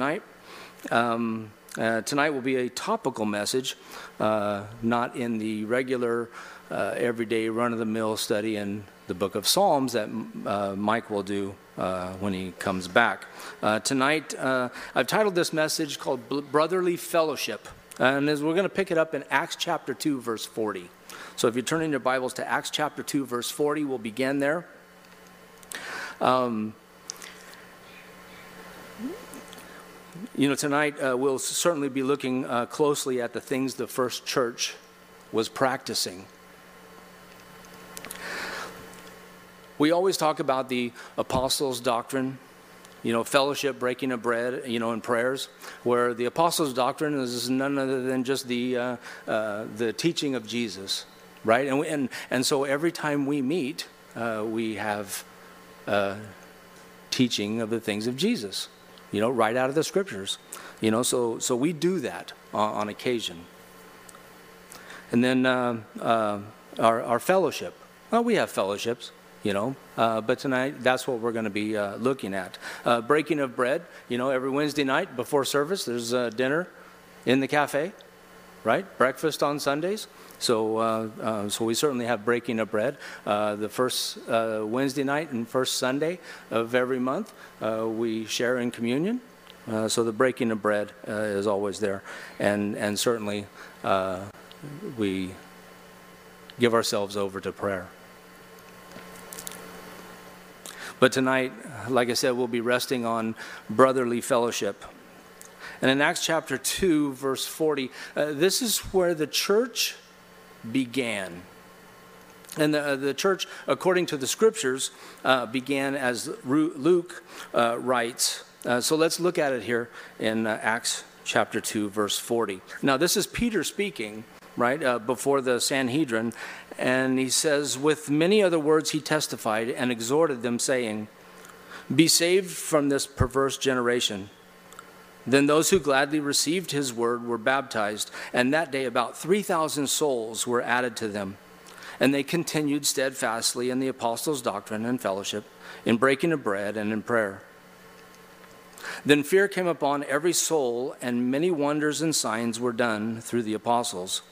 tonight. Um, uh, tonight will be a topical message, uh, not in the regular, uh, everyday run of the mill study in the book of Psalms that uh, Mike will do uh, when he comes back. Uh, tonight, I've titled this message called Brotherly Fellowship. And we're going to pick it up in Acts chapter 2, verse 40. So if you turn in your Bibles to Acts chapter 2, verse 40, we'll begin there. Um, You know, tonight uh, we'll certainly be looking uh, closely at the things the first church was practicing. We always talk about the apostles' doctrine, you know, fellowship, breaking of bread, you know, and prayers, where the apostles' doctrine is none other than just the, uh, uh the teaching of Jesus, right? And, we, and, and so every time we meet, uh, we have uh, teaching of the things of Jesus you know, right out of the scriptures. You know, so, so we do that on, on occasion. And then uh, uh, our, our fellowship. Well, we have fellowships, you know, uh, but tonight that's what we're going to be uh, looking at. Uh, breaking of bread, you know, every Wednesday night before service, there's a dinner in the cafe, right? Breakfast on Sundays. So, uh, uh, so we certainly have breaking of bread. Uh, the first uh, Wednesday night and first Sunday of every month, we share in communion. So the breaking of bread is always there, and and certainly we give ourselves over to prayer. But tonight, like I said, we'll be resting on brotherly fellowship. And in Acts chapter 2, verse 40, uh, this is where the church began. And the, uh, the church, according to the scriptures, uh, began as Luke uh, writes. Uh, so let's look at it here in uh, Acts chapter 2, verse 40. Now, this is Peter speaking, right, before the Sanhedrin. And he says, With many other words he testified and exhorted them, saying, Be saved from this perverse generation. Then those who gladly received his word were baptized, and that day about 3,000 souls were added to them. And they continued steadfastly in the apostles' doctrine and fellowship, in breaking of bread and in prayer. Then fear came upon every soul, and many wonders and signs were done through the apostles.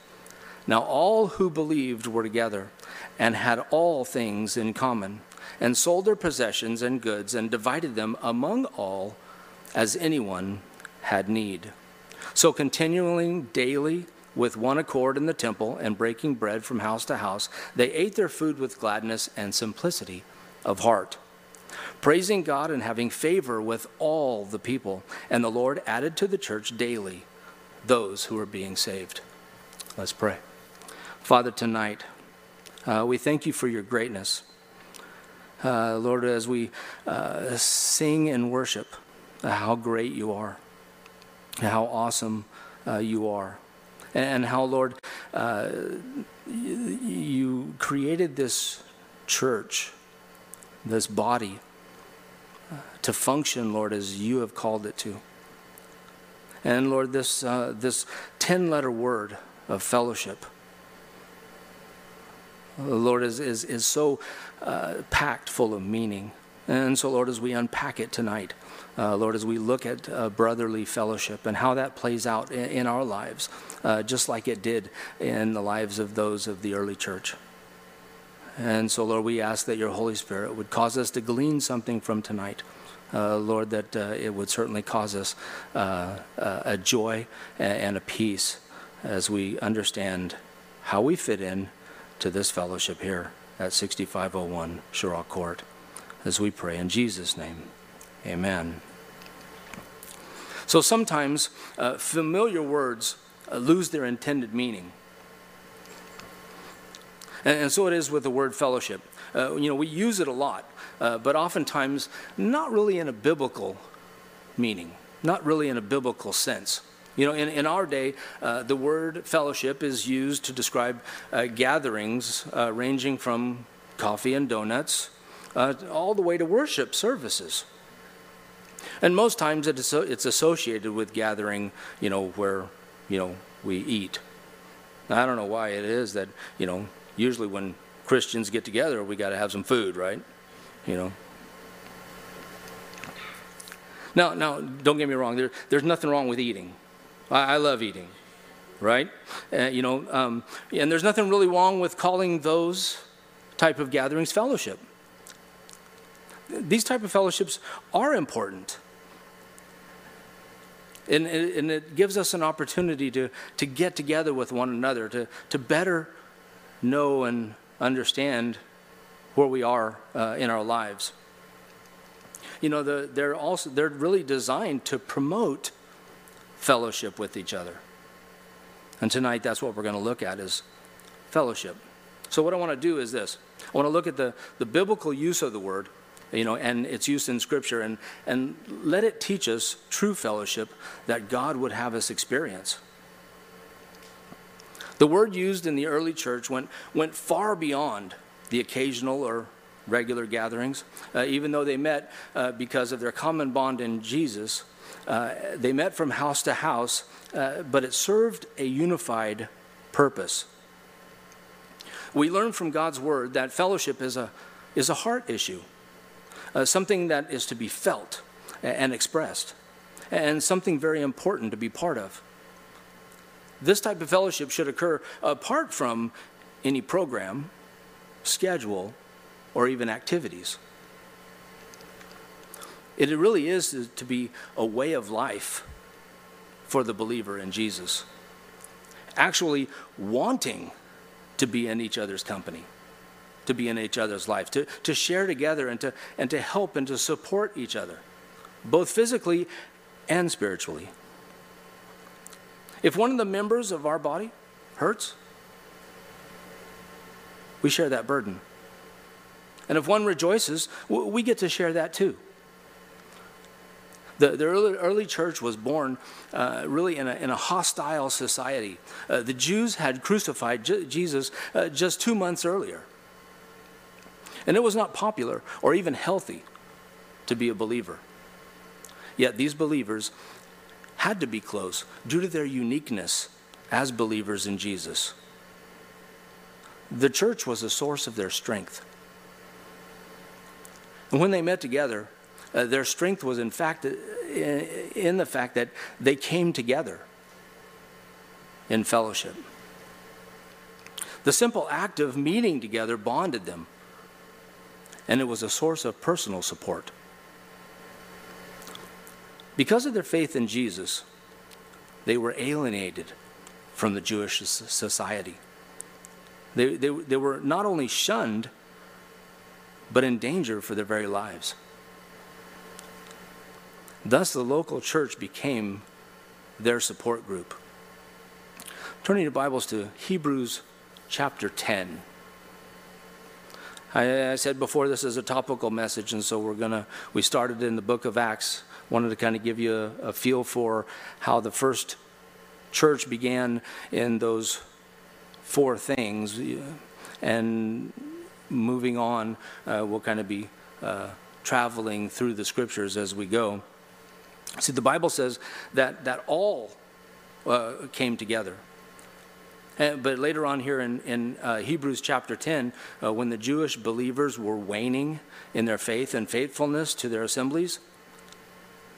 Now all who believed were together, and had all things in common, and sold their possessions and goods, and divided them among all as anyone had need. So, continuing daily with one accord in the temple and breaking bread from house to house, they ate their food with gladness and simplicity of heart, praising God and having favor with all the people. And the Lord added to the church daily those who were being saved. Let's pray. Father, tonight, uh, we thank you for your greatness. Uh, Lord, as we uh, sing and worship, uh, how great you are how awesome uh, you are. And how, Lord, uh, you created this church, this body, uh, to function, Lord, as you have called it to. And Lord, this, uh, this 10 letter word of fellowship, Lord, is, is, is so uh, packed full of meaning. And so, Lord, as we unpack it tonight, uh, Lord, as we look at uh, brotherly fellowship and how that plays out in, in our lives, uh, just like it did in the lives of those of the early church. And so, Lord, we ask that your Holy Spirit would cause us to glean something from tonight. Uh, Lord, that uh, it would certainly cause us uh, a joy and a peace as we understand how we fit in to this fellowship here at 6501 Shirok Court. As we pray in Jesus' name, amen. So sometimes uh, familiar words uh, lose their intended meaning. And, and, so it is with the word fellowship. Uh, you know, we use it a lot, uh, but oftentimes not really in a biblical meaning, not really in a biblical sense. You know, in, in our day, uh, the word fellowship is used to describe uh, gatherings ranging from coffee and donuts all the way to worship services. And most times it's associated with gathering, you know, where, you know, we eat. I don't know why it is that, you know, usually when Christians get together, we got to have some food, right? You know. Now, now, don't get me wrong. There, there's nothing wrong with eating. I, I love eating, right? Uh, you know, um, and there's nothing really wrong with calling those type of gatherings fellowship. These type of fellowships are important. And, and it gives us an opportunity to, to get together with one another, to, to better know and understand where we are uh, in our lives. You know, the, they're also they're really designed to promote fellowship with each other. And tonight, that's what we're going to look at is fellowship. So what I want to do is this: I want to look at the, the biblical use of the word, you know, and its use in Scripture, and and let it teach us true fellowship that God would have us experience. The word used in the early church went, went far beyond the occasional or regular gatherings. Uh, even though they met uh, because of their common bond in Jesus, uh, they met from house to house, uh, but it served a unified purpose. We learn from God's word that fellowship is a, is a heart issue, uh, something that is to be felt and expressed, and something very important to be part of. This type of fellowship should occur apart from any program, schedule, or even activities. It really is to be a way of life for the believer in Jesus. Actually, wanting to be in each other's company, to be in each other's life, to, to share together and to, and to help and to support each other, both physically and spiritually. If one of the members of our body hurts, we share that burden. And if one rejoices, we get to share that too. The, the early, early, church was born uh, really in a, in a, hostile society. Uh, the Jews had crucified J- Jesus uh, just two months earlier. And it was not popular or even healthy to be a believer. Yet these believers had to be close due to their uniqueness as believers in Jesus. The church was a source of their strength. And when they met together, uh, their strength was in fact uh, in the fact that they came together in fellowship. The simple act of meeting together bonded them, and it was a source of personal support. Because of their faith in Jesus, they were alienated from the Jewish society. They, they, they were not only shunned, but in danger for their very lives. Thus, the local church became their support group. Turning your Bibles to Hebrews chapter 10. I, I said before this is a topical message, and so we're gonna. We started in the book of Acts wanted to kind of give you a, a feel for how the first church began in those four things. And moving on, uh, we'll kind of be uh, traveling through the scriptures as we go. See, the Bible says that, that all uh, came together. And, but later on here in, in uh, Hebrews chapter 10, uh, when the Jewish believers were waning in their faith and faithfulness to their assemblies,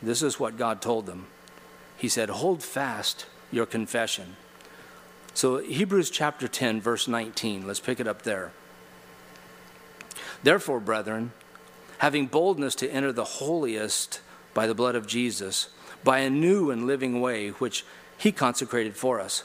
this is what God told them. He said, Hold fast your confession. So, Hebrews chapter 10, verse 19, let's pick it up there. Therefore, brethren, having boldness to enter the holiest by the blood of Jesus, by a new and living way which he consecrated for us,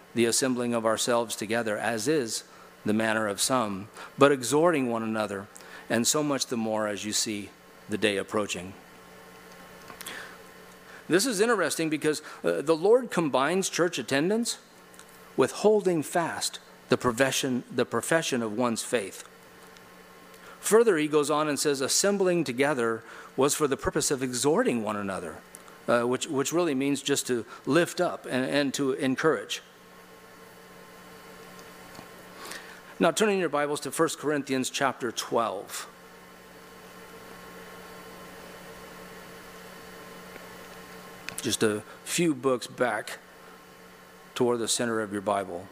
the assembling of ourselves together, as is the manner of some, but exhorting one another, and so much the more as you see the day approaching. This is interesting because uh, the Lord combines church attendance with holding fast the profession, the profession of one's faith. Further, he goes on and says, assembling together was for the purpose of exhorting one another. uh, which, which really means just to lift up and, and to encourage. Now, turning your Bibles to 1 Corinthians chapter 12. Just a few books back toward the center of your Bible.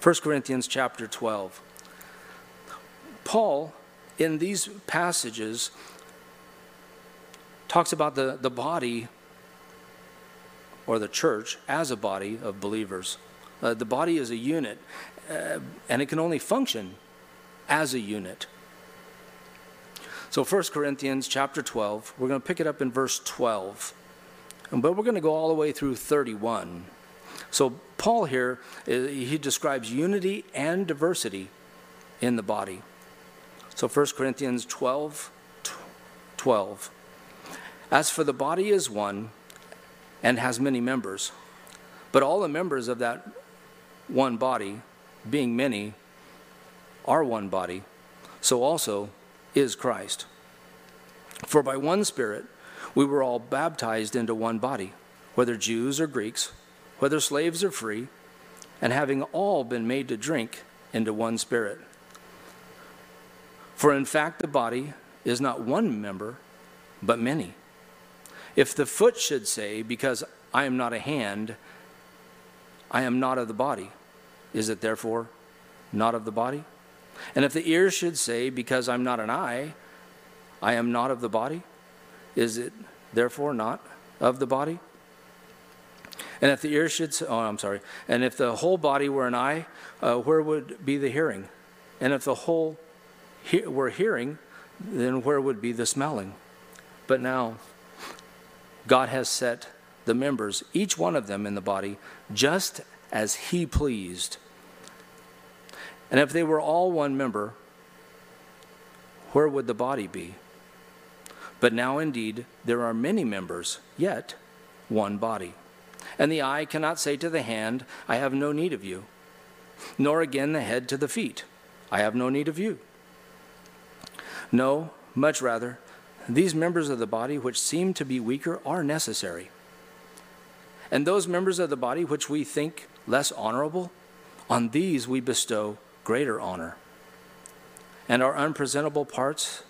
1 Corinthians chapter 12. Paul, in these passages, talks about the, the body or the church as a body of believers. Uh, the body is a unit, uh, and it can only function as a unit. So 1 Corinthians chapter 12, we're going to pick it up in verse 12, but we're going to go all the way through 31. So Paul here, uh, he describes unity and diversity in the body. So 1 Corinthians 12, 12. As for the body is one and has many members, but all the members of that one body, being many, are one body, so also is Christ. For by one Spirit we were all baptized into one body, whether Jews or Greeks, whether slaves or free, and having all been made to drink into one Spirit. For in fact, the body is not one member, but many. If the foot should say, Because I am not a hand, I am not of the body, is it therefore not of the body? And if the ear should say, Because I'm not an eye, I am not of the body, is it therefore not of the body? And if the ear should say, Oh, I'm sorry. And if the whole body were an eye, uh, where would be the hearing? And if the whole he- were hearing, then where would be the smelling? But now, God has set the members, each one of them in the body, just as He pleased. And if they were all one member, where would the body be? But now indeed there are many members, yet one body. And the eye cannot say to the hand, I have no need of you, nor again the head to the feet, I have no need of you. No, much rather, these members of the body which seem to be weaker are necessary. And those members of the body which we think less honorable, on these we bestow greater honor. And our unpresentable parts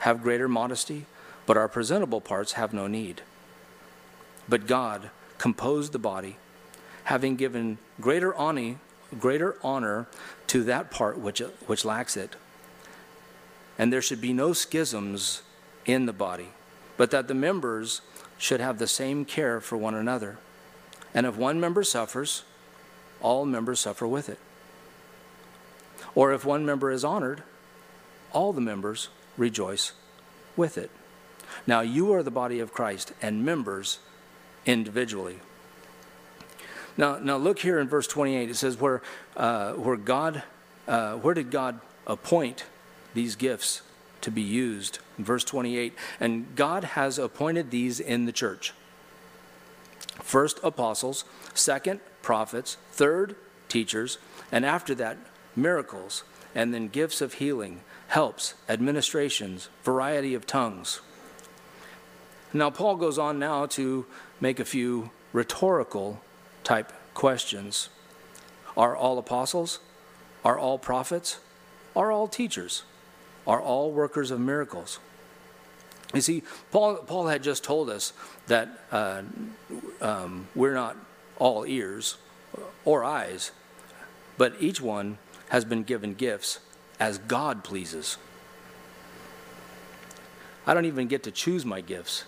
have greater modesty, but our presentable parts have no need. But God composed the body, having given greater honor, greater honor to that part which, which lacks it. And there should be no schisms in the body, but that the members should have the same care for one another. And if one member suffers, all members suffer with it. Or if one member is honored, all the members rejoice with it. Now you are the body of Christ and members individually. Now, now look here in verse 28. It says, "Where, uh, where God, uh, where did God appoint these gifts to be used?" In verse 28, and God has appointed these in the church. First, apostles. Second, prophets. Third, teachers. And after that, miracles. And then gifts of healing, helps, administrations, variety of tongues. Now, Paul goes on now to make a few rhetorical type questions. Are all apostles? Are all prophets? Are all teachers? Are all workers of miracles? You see, Paul, Paul had just told us that uh, um, we're not all ears or eyes, but each one has been given gifts as God pleases. I don't even get to choose my gifts.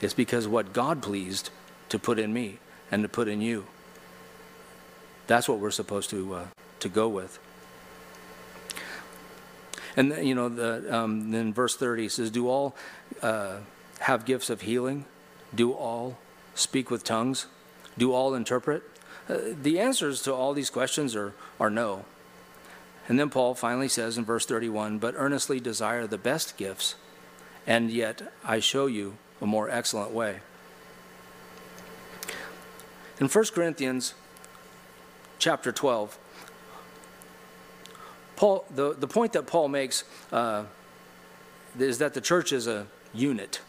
It's because what God pleased to put in me and to put in you. That's what we're supposed to, uh, to go with. And you know, the, um, then verse 30 says, Do all uh, have gifts of healing? Do all speak with tongues? Do all interpret? Uh, the answers to all these questions are, are no. And then Paul finally says in verse 31 But earnestly desire the best gifts, and yet I show you a more excellent way. In 1 Corinthians chapter 12, Paul, the, the point that Paul makes uh, is that the church is a unit.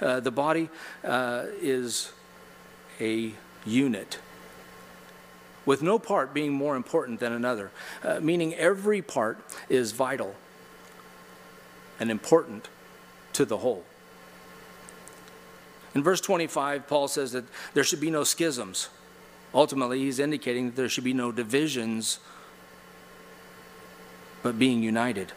Uh, the body uh, is a unit with no part being more important than another, uh, meaning every part is vital and important to the whole. In verse 25, Paul says that there should be no schisms. Ultimately, he's indicating that there should be no divisions, but being united.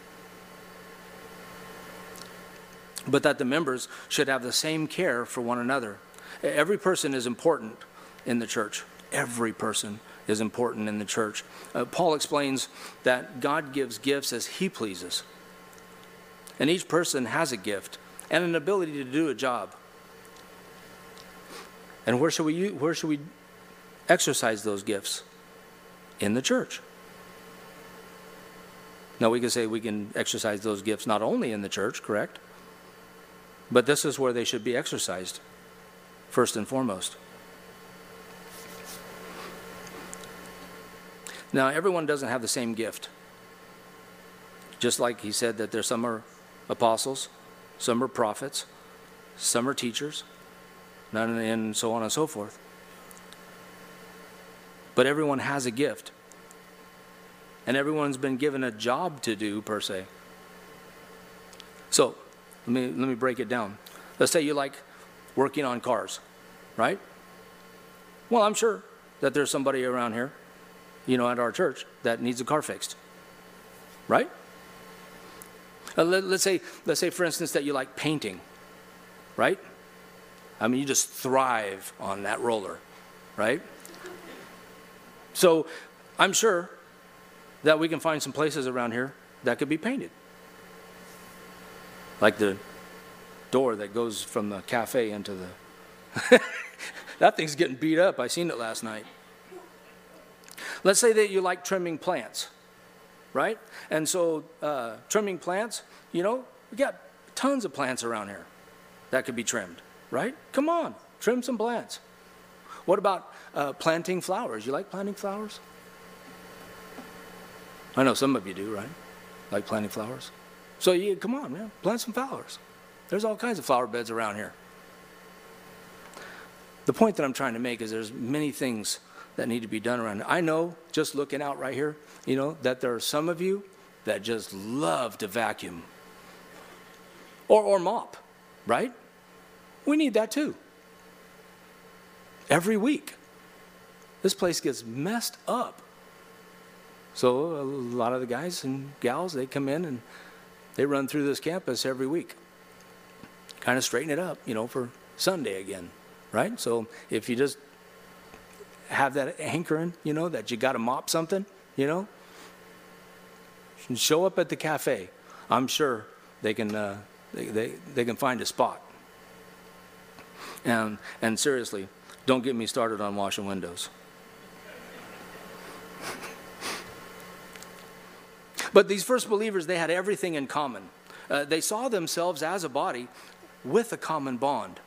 But that the members should have the same care for one another. Every person is important in the church. Every person is important in the church. Uh, Paul explains that God gives gifts as he pleases. And each person has a gift and an ability to do a job. And where should we, where should we exercise those gifts? In the church. Now, we can say we can exercise those gifts not only in the church, correct? But this is where they should be exercised, first and foremost. Now, everyone doesn't have the same gift. Just like he said that there's some are apostles, some are prophets, some are teachers, and so on and so forth. But everyone has a gift. And everyone's been given a job to do, per se. So, let me, let me break it down. Let's say you like working on cars, right? Well, I'm sure that there's somebody around here, you know, at our church that needs a car fixed, right? Uh, let, us say, let's say, for instance, that you like painting, right? I mean, you just thrive on that roller, right? So I'm sure that we can find some places around here that could be painted. Like the door that goes from the cafe into the. that thing's getting beat up. I seen it last night. Let's say that you like trimming plants, right? And so, uh, trimming plants, you know, we got tons of plants around here that could be trimmed right? Come on, trim some plants. What about uh, planting flowers? You like planting flowers? I know some of you do, right? Like planting flowers. So you come on, man, plant some flowers. There's all kinds of flower beds around here. The point that I'm trying to make is there's many things that need to be done around here. I know, just looking out right here, you know, that there are some of you that just love to vacuum or, or mop, right? We need that too. Every week. This place gets messed up. So a lot of the guys and gals, they come in and they run through this campus every week. Kind of straighten it up, you know, for Sunday again, right? So if you just have that hankering, you know, that you got to mop something, you know, show up at the cafe. I'm sure they can, uh, they, they, they can find a spot. And, and seriously, don't get me started on washing windows. But these first believers, they had everything in common. Uh, they saw themselves as a body with a common bond.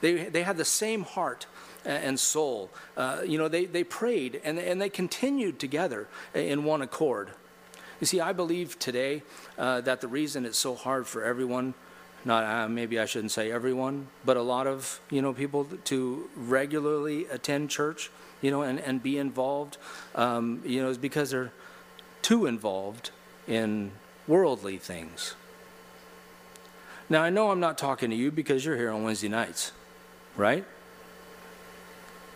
They, they had the same heart and soul. Uh, you know, they, they prayed and, and they continued together in one accord. You see, I believe today uh, that the reason it's so hard for everyone not uh, maybe I shouldn't say everyone, but a lot of you know people to regularly attend church, you know, and, and be involved, um, you know, is because they're too involved in worldly things. Now I know I'm not talking to you because you're here on Wednesday nights, right?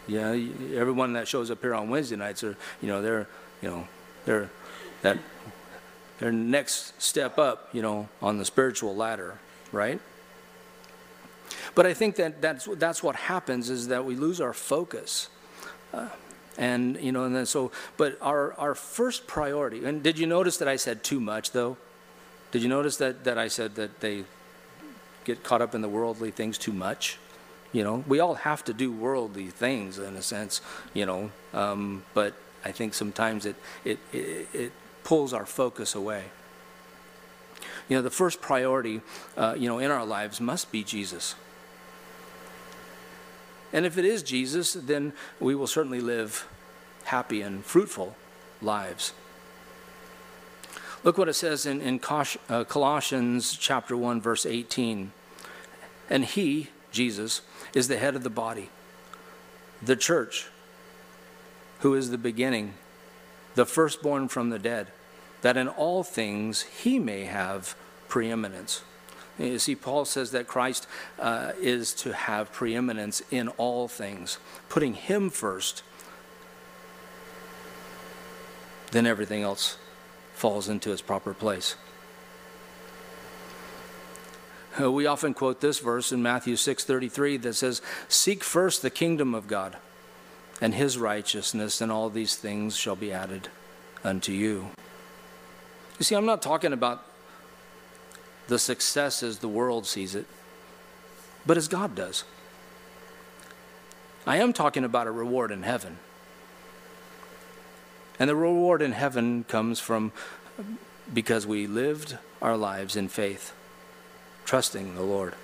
Yeah, everyone that shows up here on Wednesday nights are, you know, they're, you know, they're that their next step up, you know, on the spiritual ladder right? But I think that that's, that's what happens is that we lose our focus. Uh, and, you know, and then so, but our, our first priority, and did you notice that I said too much though? Did you notice that, that I said that they get caught up in the worldly things too much? You know, we all have to do worldly things in a sense, you know, um, but I think sometimes it, it, it, it pulls our focus away. You know, the first priority, uh, you know, in our lives must be Jesus. And if it is Jesus, then we will certainly live happy and fruitful lives. Look what it says in, in uh, Colossians chapter 1, verse 18. And he, Jesus, is the head of the body, the church, who is the beginning, the firstborn from the dead, that in all things he may have preeminence. You see, Paul says that Christ uh, is to have preeminence in all things, putting him first, then everything else falls into its proper place. Uh, we often quote this verse in Matthew 6:33 that says, "Seek first the kingdom of God and his righteousness, and all these things shall be added unto you." You see, I'm not talking about the success as the world sees it, but as God does. I am talking about a reward in heaven. And the reward in heaven comes from because we lived our lives in faith, trusting the Lord.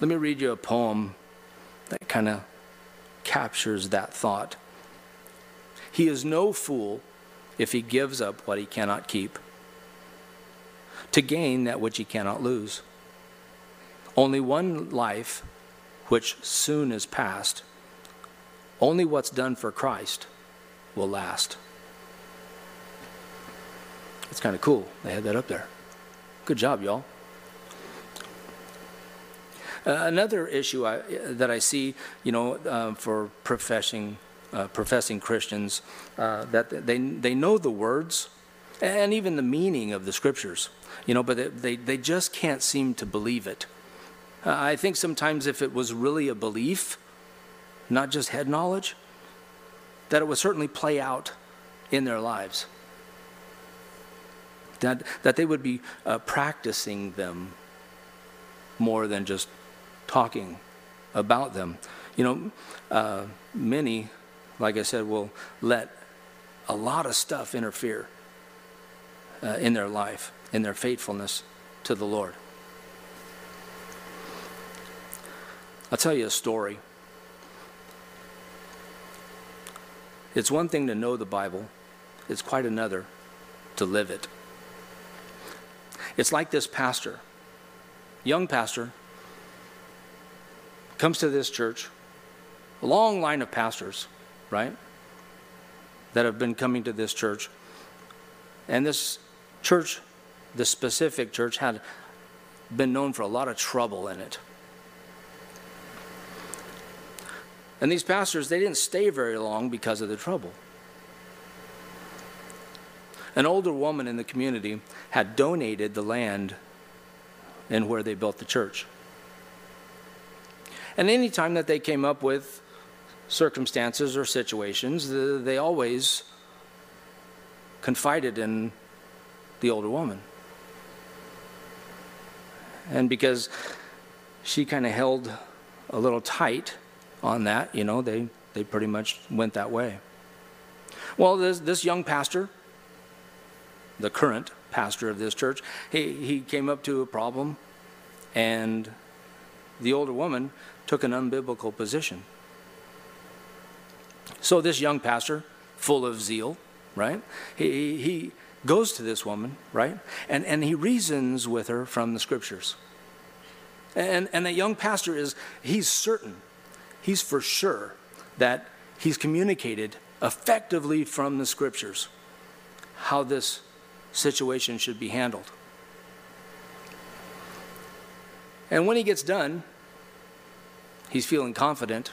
Let me read you a poem that kind of captures that thought. He is no fool if he gives up what he cannot keep to gain that which he cannot lose. Only one life, which soon is past, only what's done for Christ will last. It's kind of cool. They had that up there. Good job, y'all. Uh, another issue I, that I see, you know, uh, for professing uh, professing Christians, uh, that they they know the words and even the meaning of the scriptures, you know, but they, they just can't seem to believe it. Uh, I think sometimes if it was really a belief, not just head knowledge, that it would certainly play out in their lives. That, that they would be uh, practicing them more than just talking about them. You know, uh, many, like I said, will let a lot of stuff interfere uh, in their life, in their faithfulness to the Lord. I'll tell you a story. It's one thing to know the Bible, it's quite another to live it. It's like this pastor, young pastor, comes to this church, a long line of pastors, right, that have been coming to this church. And this church, the specific church, had been known for a lot of trouble in it. And these pastors, they didn't stay very long because of the trouble. An older woman in the community had donated the land in where they built the church. And any time that they came up with circumstances or situations, they always confided in the older woman. And because she kind of held a little tight on that, you know, they, they pretty much went that way. Well, this, this young pastor, the current pastor of this church, he, he came up to a problem, and the older woman took an unbiblical position. So this young pastor, full of zeal, right? He, he, goes to this woman, right? And, and he reasons with her from the scriptures. And, and the young pastor is, he's certain, he's for sure that he's communicated effectively from the scriptures how this situation should be handled. And when he gets done, he's feeling confident.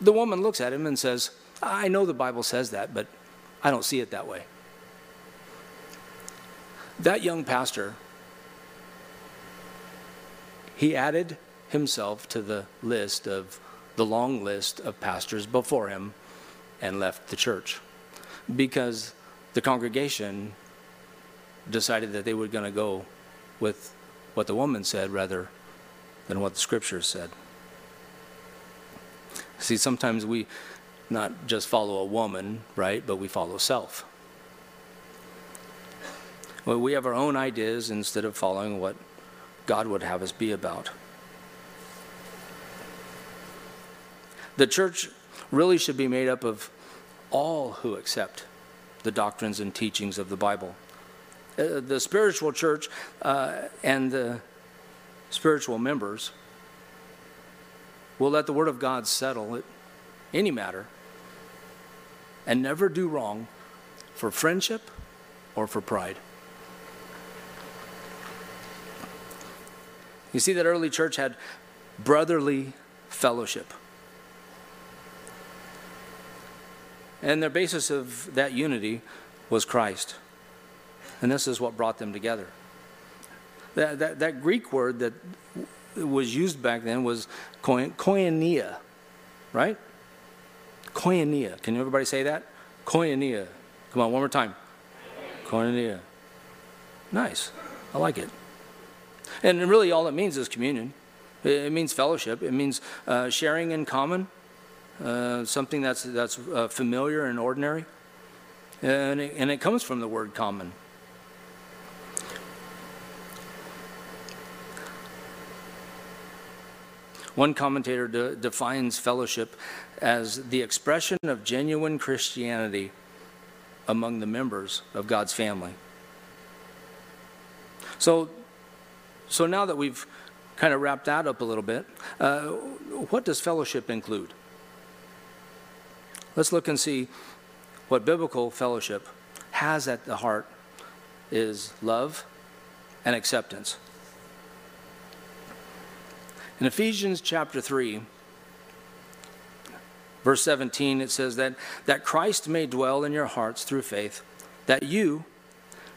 The woman looks at him and says, I know the Bible says that, but I don't see it that way. That young pastor, he added himself to the list of the long list of pastors before him and left the church because the congregation decided that they were going to go with what the woman said rather than what the scriptures said. See, sometimes we not just follow a woman, right, but we follow self. Well, we have our own ideas instead of following what God would have us be about. The church really should be made up of all who accept the doctrines and teachings of the Bible uh, the spiritual church uh, and the spiritual members will let the Word of God settle it, any matter and never do wrong for friendship or for pride. You see, that early church had brotherly fellowship. And their basis of that unity was Christ. And this is what brought them together. That, that, that Greek word that was used back then was koinonia, right? Koinonia. Can everybody say that? Koinonia. Come on, one more time. Koinonia. Nice. I like it. And really, all it means is communion. It means fellowship. It means uh, sharing in common, uh, something that's, that's uh, familiar and ordinary. And it, and it comes from the word common. One commentator de- defines fellowship as the expression of genuine Christianity among the members of God's family. So, so now that we've kind of wrapped that up a little bit, uh, what does fellowship include? Let's look and see what biblical fellowship has at the heart is love and acceptance. In Ephesians chapter 3, verse 17, it says that, that Christ may dwell in your hearts through faith, that you,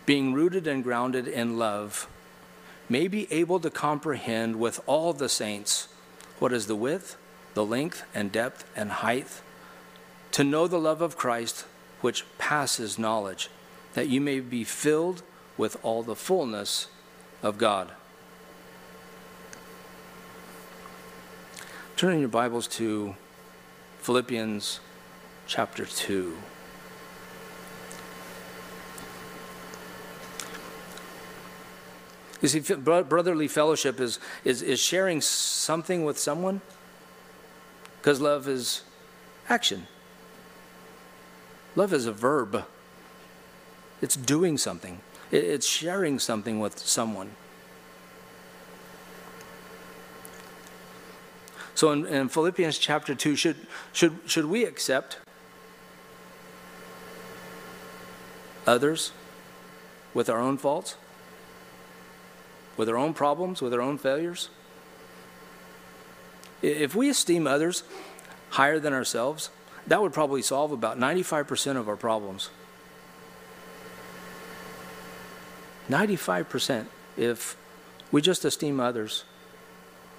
being rooted and grounded in love, may be able to comprehend with all the saints what is the width, the length, and depth, and height, to know the love of Christ which passes knowledge, that you may be filled with all the fullness of God. Turn in your Bibles to Philippians chapter 2. You see, brotherly fellowship is, is, is sharing something with someone because love is action. Love is a verb, it's doing something, it's sharing something with someone. So in, in Philippians chapter 2, should, should, should we accept others with our own faults? With our own problems, with our own failures? If we esteem others higher than ourselves, that would probably solve about 95% of our problems. 95% if we just esteem others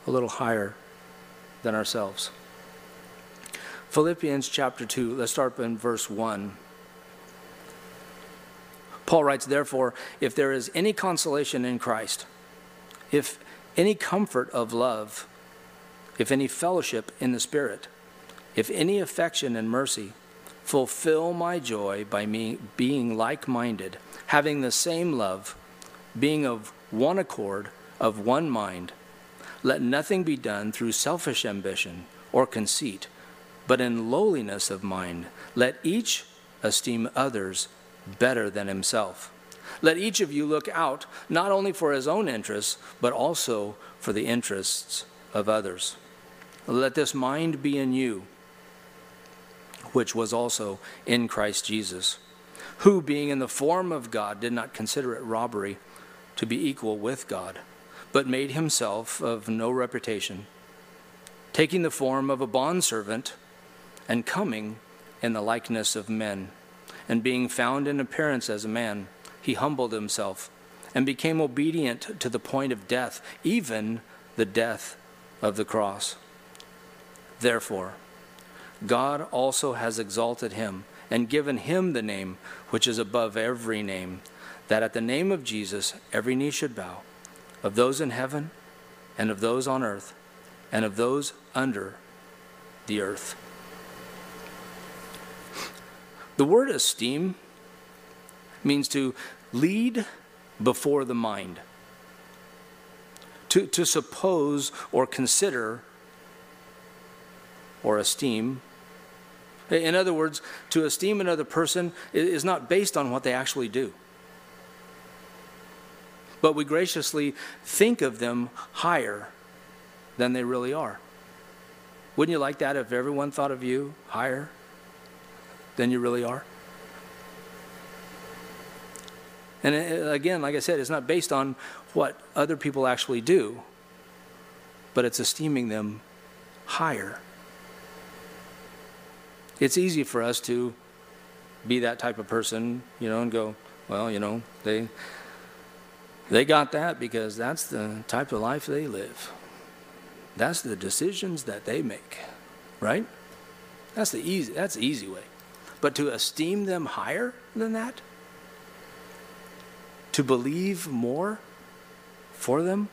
a little higher than ourselves. Philippians chapter 2, let's start in verse 1. Paul writes, Therefore, if there is any consolation in Christ, if any comfort of love, if any fellowship in the Spirit, if any affection and mercy, fulfill my joy by me being like minded, having the same love, being of one accord, of one mind. Let nothing be done through selfish ambition or conceit, but in lowliness of mind. Let each esteem others better than himself. Let each of you look out not only for his own interests, but also for the interests of others. Let this mind be in you, which was also in Christ Jesus, who, being in the form of God, did not consider it robbery to be equal with God but made himself of no reputation, taking the form of a bondservant and coming in the likeness of men. And being found in appearance as a man, he humbled himself and became obedient to the point of death, even the death of the cross. Therefore, God also has exalted him and given him the name which is above every name, that at the name of Jesus every knee should bow of those in heaven and of those on earth and of those under the earth. The word esteem means to lead before the mind, to, to suppose or consider or esteem. In other words, to esteem another person is not based on what they actually do. but we graciously think of them higher than they really are. Wouldn't you like that if everyone thought of you higher than you really are? And uh, again, like I said, it's not based on what other people actually do, but it's esteeming them higher. It's easy for us to be that type of person, you know, and go, well, you know, they they got that because that's the type of life they live. That's the decisions that they make, right? That's the easy that's the easy way. But to esteem them higher than that, to believe more for them,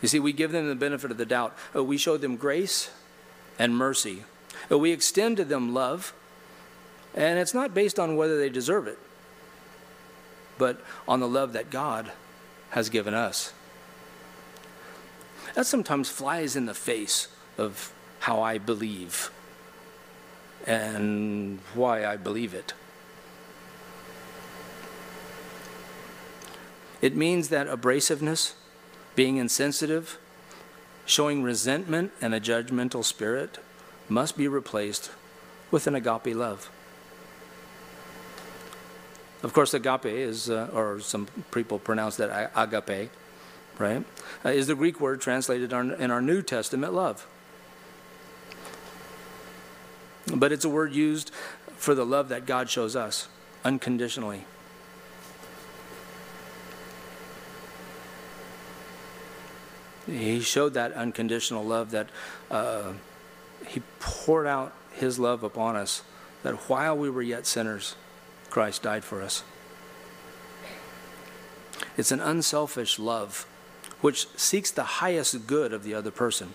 You see, we give them the benefit of the doubt. Uh, we show them grace and mercy. Uh, we extend to them love, and it's not based on whether they deserve it, but on the love that God has given us. That sometimes flies in the face of how I believe and why I believe it. It means that abrasiveness being insensitive, showing resentment and a judgmental spirit must be replaced with an agape love. Of course, agape is, uh, or some people pronounce that agape, right? Uh, is the Greek word translated in our New Testament love. But it's a word used for the love that God shows us unconditionally. He showed that unconditional love that uh, He poured out His love upon us, that while we were yet sinners, Christ died for us. It's an unselfish love which seeks the highest good of the other person,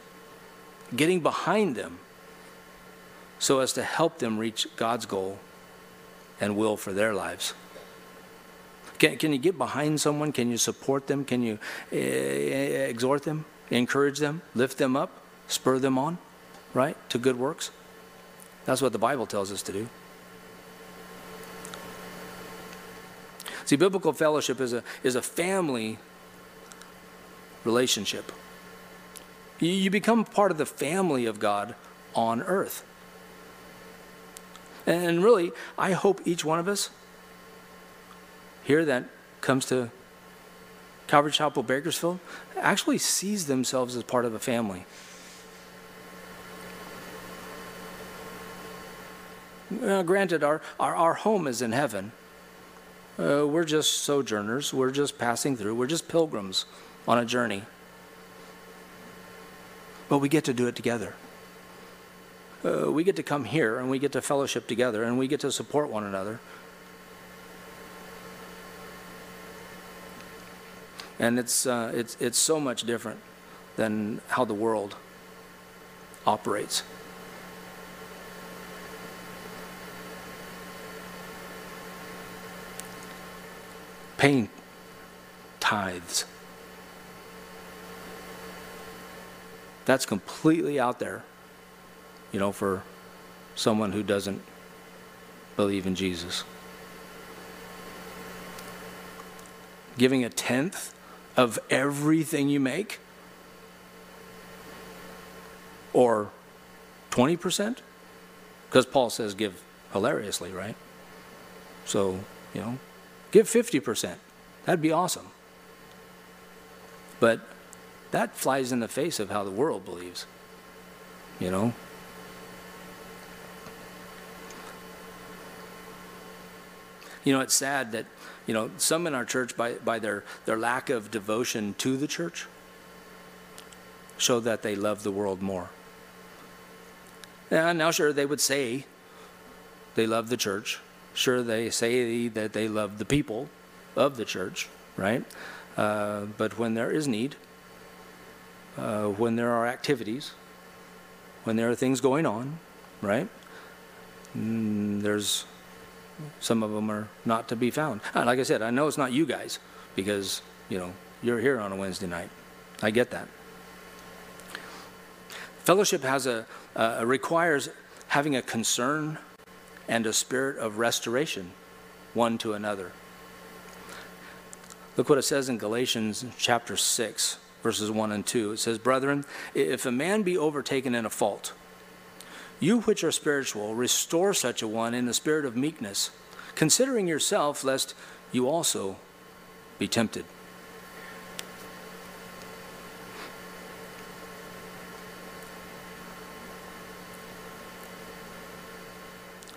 getting behind them so as to help them reach God's goal and will for their lives. Can, can you get behind someone? Can you support them? Can you uh, exhort them, encourage them, lift them up, spur them on, right, to good works? That's what the Bible tells us to do. See, biblical fellowship is a, is a family relationship. You, you become part of the family of God on earth. And really, I hope each one of us here that comes to Calvary Chapel Bakersfield actually sees themselves as part of a family. Granted, our, our, our home is in heaven. Uh, we're just sojourners. We're just passing through. We're just pilgrims on a journey. But we get to do it together. Uh, we get to come here and we get to fellowship together and we get to support one another. And it's, uh, it's, it's so much different than how the world operates. Paying tithes. That's completely out there, you know, for someone who doesn't believe in Jesus. Giving a tenth of everything you make? Or 20%? Because Paul says give hilariously, right? So, you know, give 50%. That'd be awesome. But that flies in the face of how the world believes, you know? You know, it's sad that you know, some in our church, by, by their, their lack of devotion to the church, show that they love the world more. And now, sure, they would say they love the church. Sure, they say that they love the people of the church, right? Uh, but when there is need, uh, when there are activities, when there are things going on, right? Mm, there's some of them are not to be found. Uh, like I said, I know it's not you guys because, you know, you're here on a Wednesday night. I get that. Fellowship has a, uh, requires having a concern and a spirit of restoration one to another. Look what it says in Galatians chapter 6, verses 1 and 2. It says, Brethren, if a man be overtaken in a fault, you which are spiritual, restore such a one in the spirit of meekness, considering yourself, lest you also be tempted.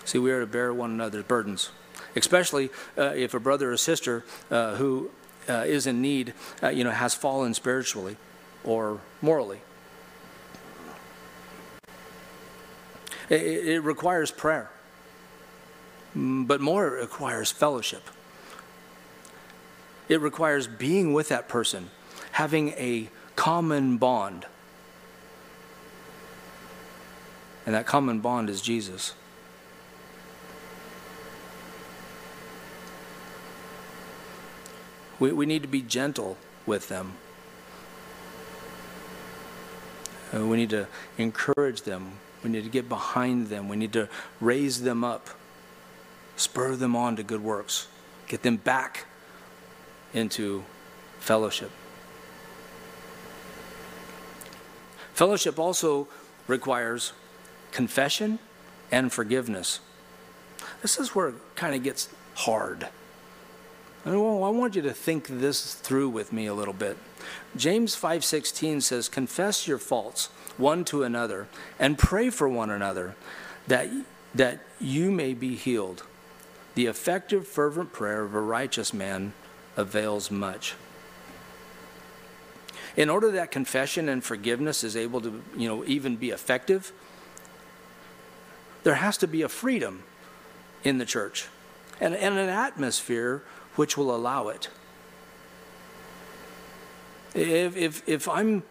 See, we are to bear one another's burdens, especially uh, if a brother or sister uh, who uh, is in need, uh, you know, has fallen spiritually or morally. It, it requires prayer, mm, but more, it requires fellowship. It requires being with that person, having a common bond. And that common bond is Jesus. We, we need to be gentle with them. Uh, we need to encourage them. We need to get behind them. We need to raise them up, spur them on to good works, get them back into fellowship. Fellowship also requires confession and forgiveness. This is where it kind of gets hard. I want you to think this through with me a little bit. James 5:16 says, "Confess your faults one to another and pray for one another that that you may be healed. The effective fervent prayer of a righteous man avails much." In order that confession and forgiveness is able to, you know, even be effective, there has to be a freedom in the church and, and an atmosphere which will allow it. If, if, if I'm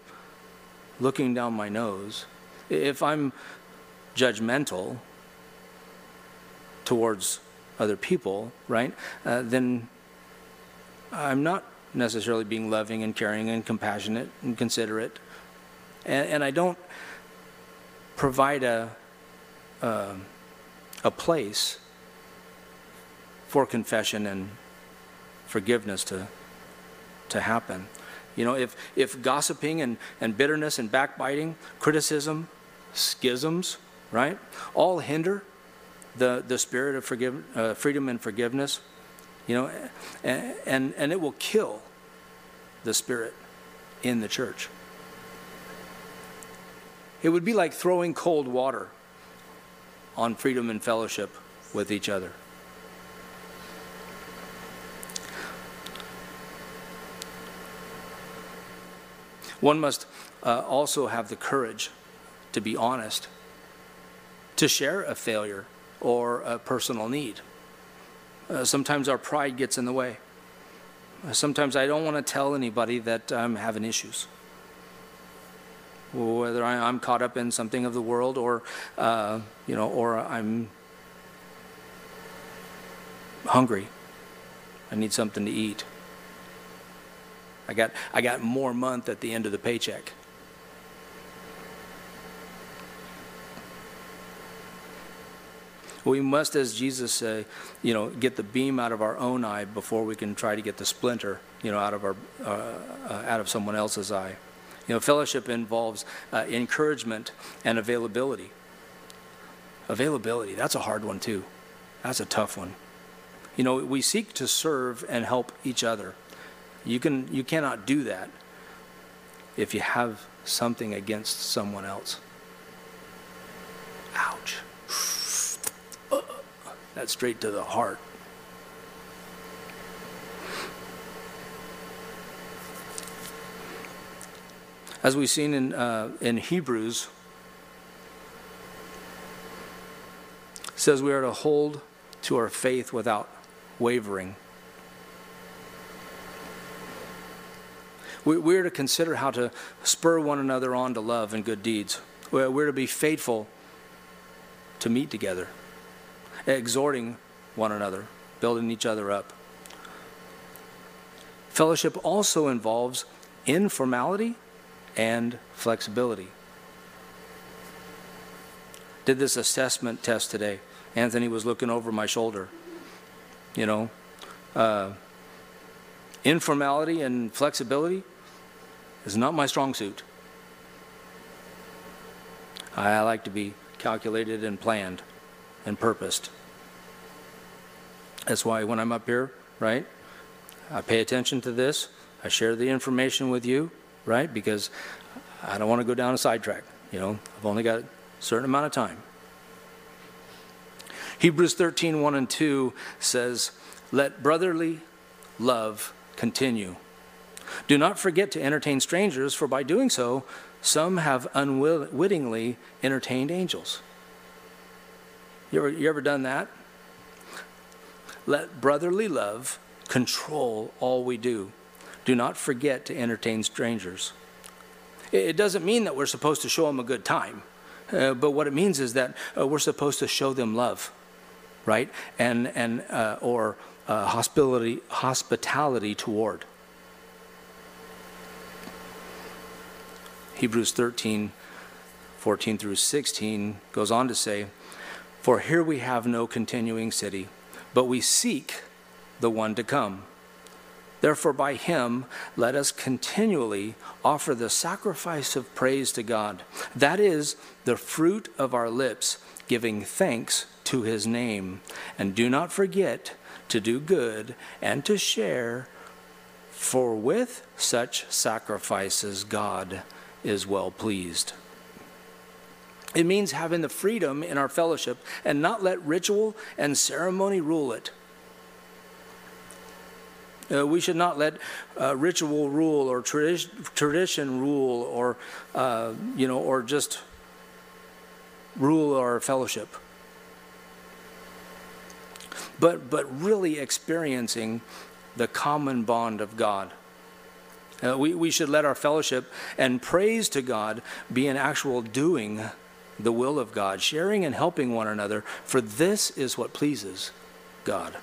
looking down my nose, if I'm judgmental towards other people, right, uh, then I'm not necessarily being loving and caring and compassionate and considerate. And, and I don't provide a, uh, a place for confession and forgiveness to, to happen. You know, if, if gossiping and, and bitterness and backbiting, criticism, schisms, right, all hinder the, the spirit of forgive, uh, freedom and forgiveness, you know, and, and, and it will kill the spirit in the church. It would be like throwing cold water on freedom and fellowship with each other. One must uh, also have the courage to be honest, to share a failure or a personal need. Uh, sometimes our pride gets in the way. Uh, sometimes I don't want to tell anybody that I'm having issues. Whether I'm caught up in something of the world or, uh, you know, or I'm hungry. I need something to eat. I got, I got more month at the end of the paycheck. We must, as Jesus say, you know, get the beam out of our own eye before we can try to get the splinter, you know, out of our, uh, uh, out of someone else's eye. You know, fellowship involves uh, encouragement and availability. Availability, that's a hard one too. That's a tough one. You know, we seek to serve and help each other. You, can, you cannot do that if you have something against someone else. Ouch. That's straight to the heart. As we've seen in, uh, in Hebrews, says we are to hold to our faith without wavering. We're to consider how to spur one another on to love and good deeds. We're to be faithful to meet together, exhorting one another, building each other up. Fellowship also involves informality and flexibility. Did this assessment test today. Anthony was looking over my shoulder. You know, uh, Informality and flexibility is not my strong suit. I like to be calculated and planned and purposed. That's why when I'm up here, right, I pay attention to this. I share the information with you, right, because I don't want to go down a sidetrack. You know, I've only got a certain amount of time. Hebrews 13, 1 and 2 says, Let brotherly love continue. Do not forget to entertain strangers, for by doing so, some have unwittingly entertained angels. You ever, you ever done that? Let brotherly love control all we do. Do not forget to entertain strangers. It doesn't mean that we're supposed to show them a good time, uh, but what it means is that uh, we're supposed to show them love, right? And, and uh, or uh, hospitality, hospitality toward. Hebrews 13, 14 through 16 goes on to say, For here we have no continuing city, but we seek the one to come. Therefore, by him, let us continually offer the sacrifice of praise to God. That is the fruit of our lips, giving thanks to his name. And do not forget to do good and to share, for with such sacrifices, God is well pleased. It means having the freedom in our fellowship and not let ritual and ceremony rule it. Uh, we should not let uh, ritual rule or tradi- tradition rule or, uh, you know, or just rule our fellowship. But, but really experiencing the common bond of God. Uh, we, we should let our fellowship and praise to God be an actual doing the will of God, sharing and helping one another, for this is what pleases God.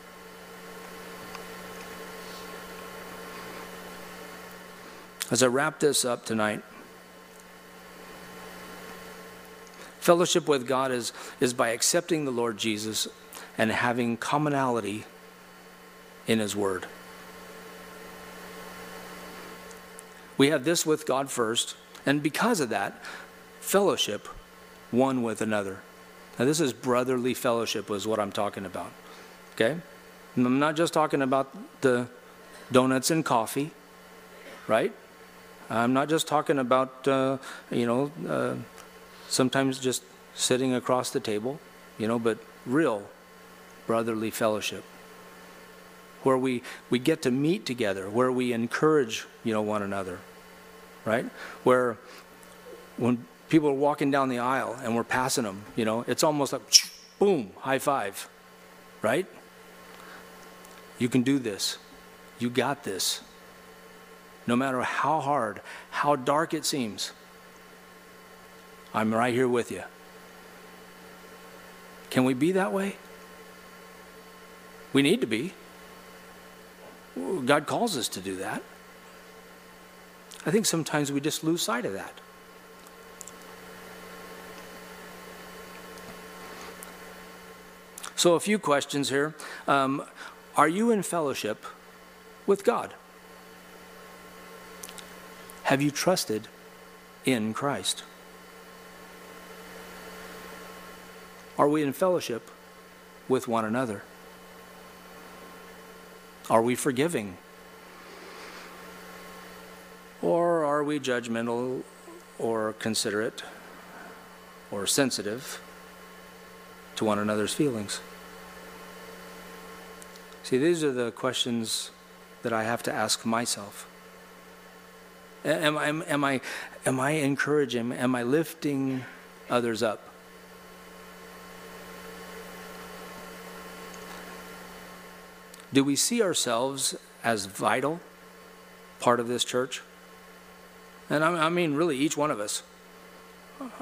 As I wrap this up tonight, fellowship with God is, is by accepting the Lord Jesus and having commonality in His Word. We have this with God first, and because of that, fellowship one with another. Now, this is brotherly fellowship, is what I'm talking about. Okay? I'm not just talking about the donuts and coffee, right? I'm not just talking about, uh, you know, uh, sometimes just sitting across the table, you know, but real brotherly fellowship where we, we get to meet together, where we encourage, you know, one another, right? Where when people are walking down the aisle and we're passing them, you know, it's almost like boom, high five, right? You can do this. You got this. No matter how hard, how dark it seems, I'm right here with you. Can we be that way? We need to be. God calls us to do that. I think sometimes we just lose sight of that. So, a few questions here. Um, are you in fellowship with God? Have you trusted in Christ? Are we in fellowship with one another? Are we forgiving? Or are we judgmental or considerate or sensitive to one another's feelings? See, these are the questions that I have to ask myself. Am, am, am, I, am I encouraging, am I lifting others up? Do we see ourselves as vital part of this church? And I mean, really, each one of us.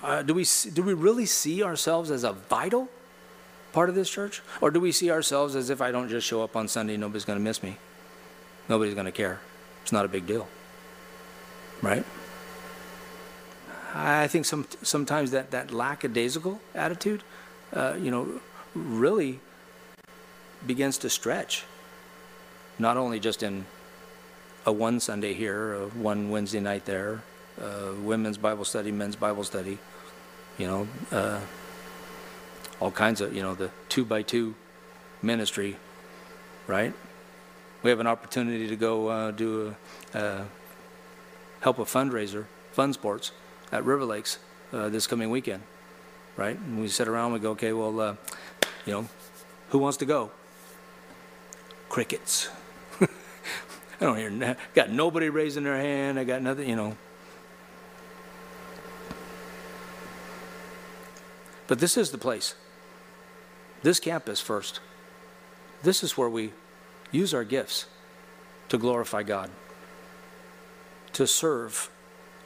Uh, do, we, do we really see ourselves as a vital part of this church? Or do we see ourselves as if I don't just show up on Sunday, nobody's going to miss me? Nobody's going to care. It's not a big deal. Right? I think some, sometimes that, that lackadaisical attitude, uh, you know, really begins to stretch not only just in a one Sunday here, a one Wednesday night there, uh, women's Bible study, men's Bible study, you know, uh, all kinds of, you know, the two by two ministry, right? We have an opportunity to go uh, do a, uh, help a fundraiser, Fun Sports, at River Lakes uh, this coming weekend, right? And we sit around we go, okay, well, uh, you know, who wants to go? Crickets. I don't hear, got nobody raising their hand. I got nothing, you know. But this is the place. This campus first. This is where we use our gifts to glorify God, to serve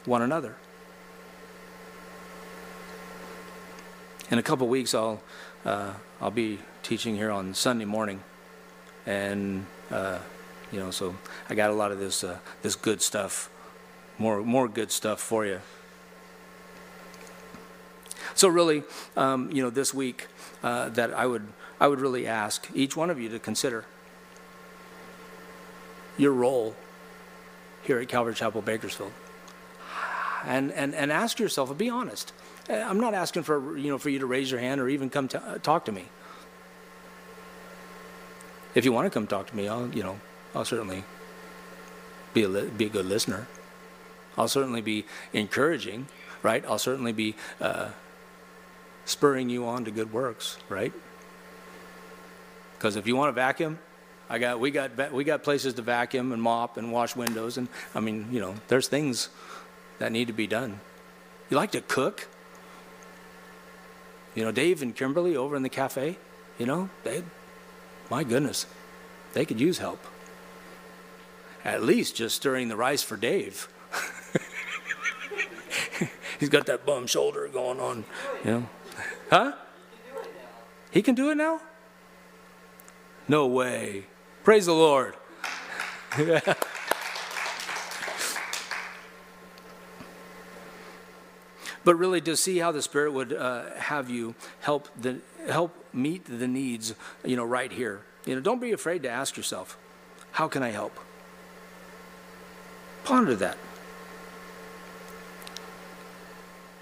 one another. In a couple weeks, I'll uh, I'll be teaching here on Sunday morning, and uh, you know, so I got a lot of this uh, this good stuff, more more good stuff for you. So really, um, you know, this week uh, that I would I would really ask each one of you to consider your role here at Calvary Chapel Bakersfield, and and and ask yourself and be honest. Uh, I'm not asking for you know for you to raise your hand or even come to, uh, talk to me. If you want to come talk to me, I'll you know I'll certainly be a li- be a good listener. I'll certainly be encouraging, right? I'll certainly be uh, spurring you on to good works, right? Because if you want to vacuum, I got we got we got places to vacuum and mop and wash windows, and I mean you know there's things that need to be done. You like to cook? You know, Dave and Kimberly over in the cafe, you know, they, my goodness, they could use help. At least just stirring the rice for Dave. He's got that bum shoulder going on, you know. Huh? He can do it now? No way. Praise the Lord. but really to see how the spirit would uh, have you help the help meet the needs you know right here you know don't be afraid to ask yourself how can i help ponder that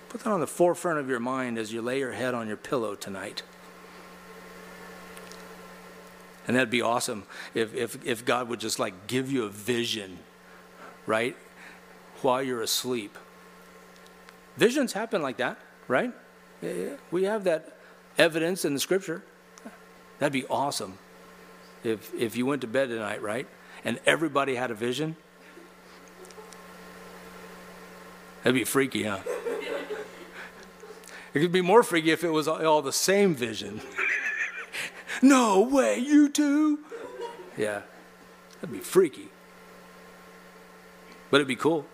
put that on the forefront of your mind as you lay your head on your pillow tonight and that'd be awesome if, if, if god would just like give you a vision right while you're asleep Visions happen like that, right? We have that evidence in the scripture. That'd be awesome if, if you went to bed tonight, right? And everybody had a vision. That'd be freaky, huh? It could be more freaky if it was all the same vision. no way, you too? Yeah, that'd be freaky. But it'd be cool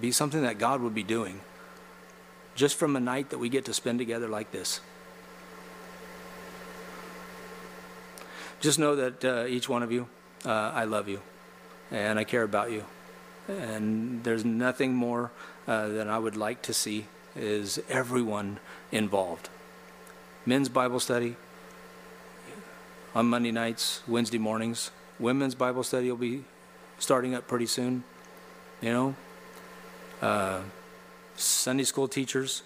be something that God would be doing just from a night that we get to spend together like this. Just know that uh, each one of you, uh, I love you and I care about you. And there's nothing more uh, than I would like to see is everyone involved. Men's Bible study on Monday nights, Wednesday mornings. Women's Bible study will be starting up pretty soon. You know, uh, Sunday school teachers,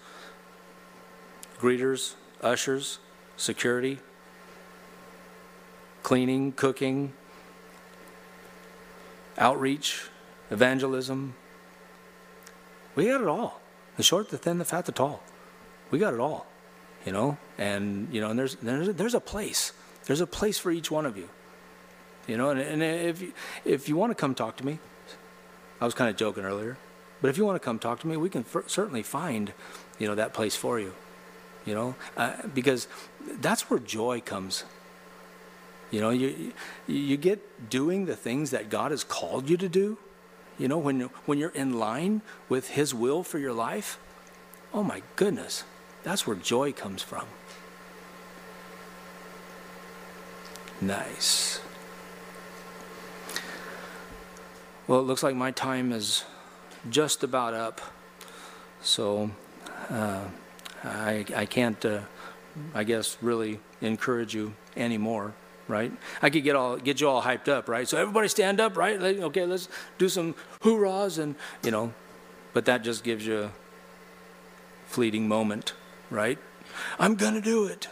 greeters, ushers, security, cleaning, cooking, outreach, evangelism. We got it all. The short, the thin, the fat, the tall. We got it all, you know. And you know, and there's there's there's a place. There's a place for each one of you, you know. And, and if you, if you want to come talk to me, I was kind of joking earlier. But if you want to come talk to me, we can f- certainly find, you know, that place for you. You know, uh, because that's where joy comes. You know, you you get doing the things that God has called you to do. You know, when when you're in line with His will for your life. Oh my goodness, that's where joy comes from. Nice. Well, it looks like my time is just about up. So uh, I, I can't, uh, I guess, really encourage you anymore. Right? I could get all get you all hyped up, right? So everybody stand up, right? Like, Okay, let's do some hoorahs and you know, but that just gives you a fleeting moment, right? I'm gonna do it.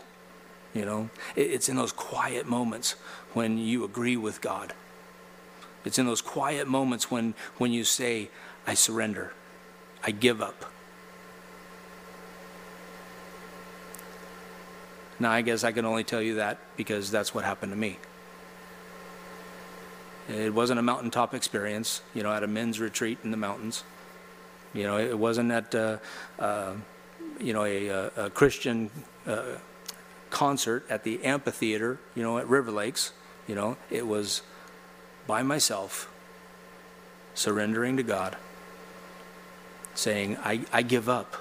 You know, It- it's in those quiet moments when you agree with God. It's in those quiet moments when when you say, I surrender, I give up. Now, I guess I can only tell you that because that's what happened to me. It wasn't a mountaintop experience, you know, at a men's retreat in the mountains. You know, it wasn't at, uh, uh, you know, a, a, a Christian uh, concert at the amphitheater, you know, at River Lakes. You know, it was by myself, surrendering to God, saying, I, I give up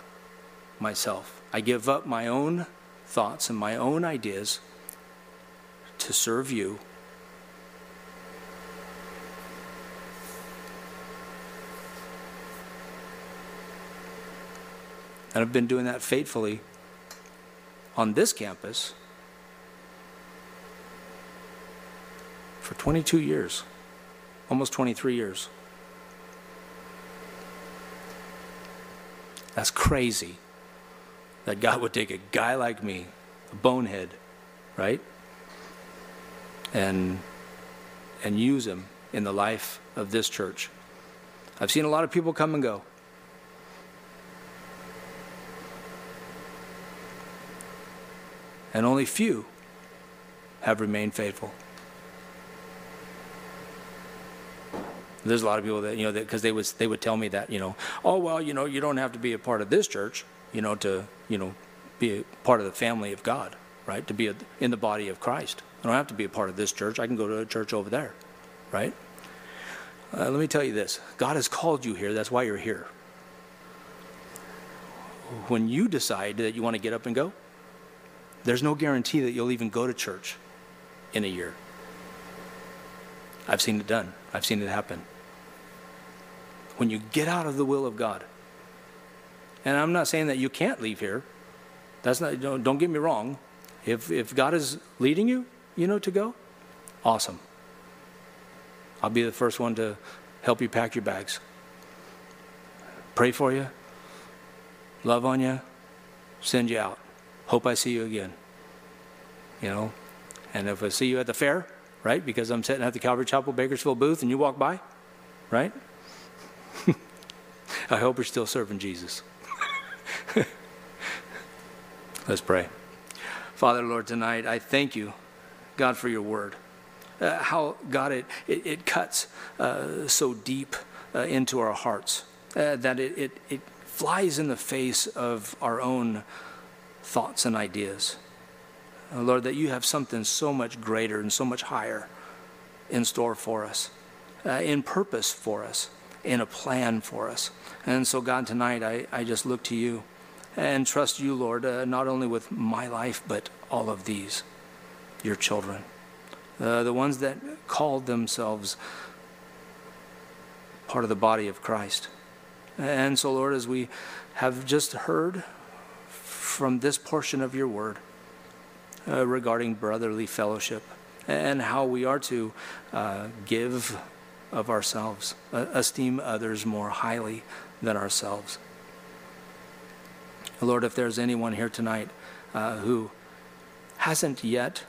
myself. I give up my own thoughts and my own ideas to serve you. And I've been doing that faithfully on this campus for 22 years, almost 23 years. That's crazy that God would take a guy like me, a bonehead, right? And and use him in the life of this church. I've seen a lot of people come and go. And only few have remained faithful. There's a lot of people that, you know, because they, would, they would tell me that, you know, oh, well, you know, you don't have to be a part of this church, you know, to, you know, be a part of the family of God, right? To be in the body of Christ. I don't have to be a part of this church. I can go to a church over there, right? Uh, let me tell you this God has called you here. That's why you're here. When you decide that you want to get up and go, there's no guarantee that you'll even go to church in a year. I've seen it done, I've seen it happen. When you get out of the will of God, and I'm not saying that you can't leave here. That's not, don't, don't get me wrong. If, if God is leading you, you know, to go, awesome. I'll be the first one to help you pack your bags. Pray for you, love on you, send you out. Hope I see you again. You know, and if I see you at the fair, right, because I'm sitting at the Calvary Chapel Bakersfield booth and you walk by, right? I hope you're still serving Jesus. Let's pray. Father, Lord, tonight I thank you, God, for your word. Uh, how, God, it, it, it cuts uh, so deep uh, into our hearts uh, that it, it, it flies in the face of our own thoughts and ideas. Uh, Lord, that you have something so much greater and so much higher in store for us, uh, in purpose for us, in a plan for us. And so, God, tonight I, I just look to you and trust you, Lord, uh, not only with my life, but all of these, your children, uh, the ones that called themselves part of the body of Christ. And so, Lord, as we have just heard from this portion of your word uh, regarding brotherly fellowship and how we are to uh, give of ourselves, uh, esteem others more highly than ourselves. Lord, if there's anyone here tonight uh, who hasn't yet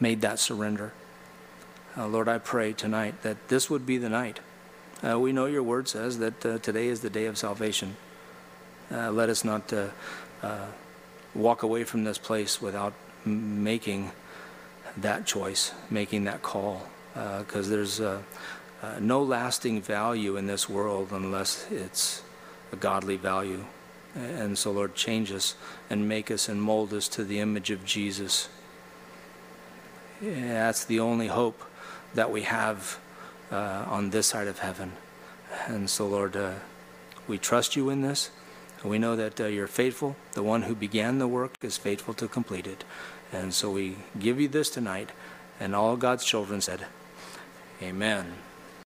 made that surrender, uh, Lord, I pray tonight that this would be the night. Uh, we know your word says that uh, today is the day of salvation. Uh, let us not uh, walk away from this place without m- making that choice, making that call, because there's no lasting value in this world unless it's a godly value. And so, Lord, change us and make us and mold us to the image of Jesus. That's the only hope that we have uh, on this side of heaven. And so, Lord, uh, we trust you in this. We know that uh, you're faithful. The one who began the work is faithful to complete it. And so we give you this tonight. And all God's children said, Amen.